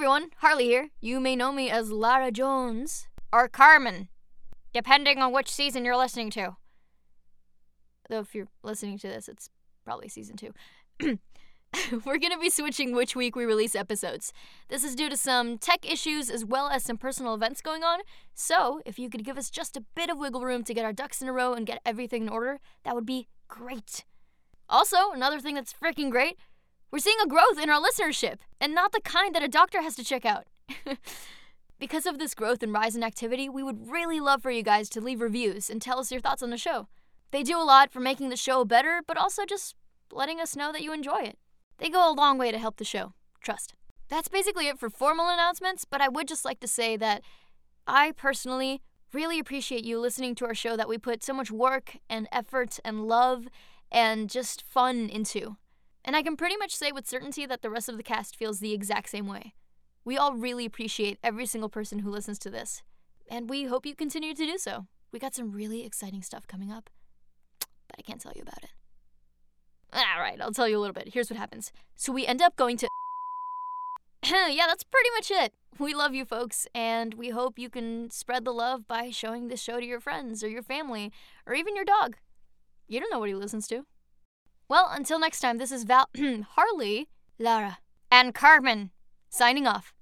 everyone, Harley here. You may know me as Lara Jones or Carmen, depending on which season you're listening to. Though if you're listening to this, it's probably season two. We're going to be switching which week we release episodes. This is due to some tech issues as well as some personal events going on. So, if you could give us just a bit of wiggle room to get our ducks in a row and get everything in order, that would be great. Also, another thing that's freaking great, we're seeing a growth in our listenership, and not the kind that a doctor has to check out. because of this growth and rise in activity, we would really love for you guys to leave reviews and tell us your thoughts on the show. They do a lot for making the show better, but also just letting us know that you enjoy it. They go a long way to help the show. Trust. That's basically it for formal announcements, but I would just like to say that I personally really appreciate you listening to our show that we put so much work and effort and love and just fun into. And I can pretty much say with certainty that the rest of the cast feels the exact same way. We all really appreciate every single person who listens to this, and we hope you continue to do so. We got some really exciting stuff coming up, but I can't tell you about it. All right, I'll tell you a little bit. Here's what happens. So we end up going to. yeah, that's pretty much it. We love you folks, and we hope you can spread the love by showing this show to your friends or your family or even your dog. You don't know what he listens to. Well, until next time, this is Val, Harley, Lara, and Carmen signing off.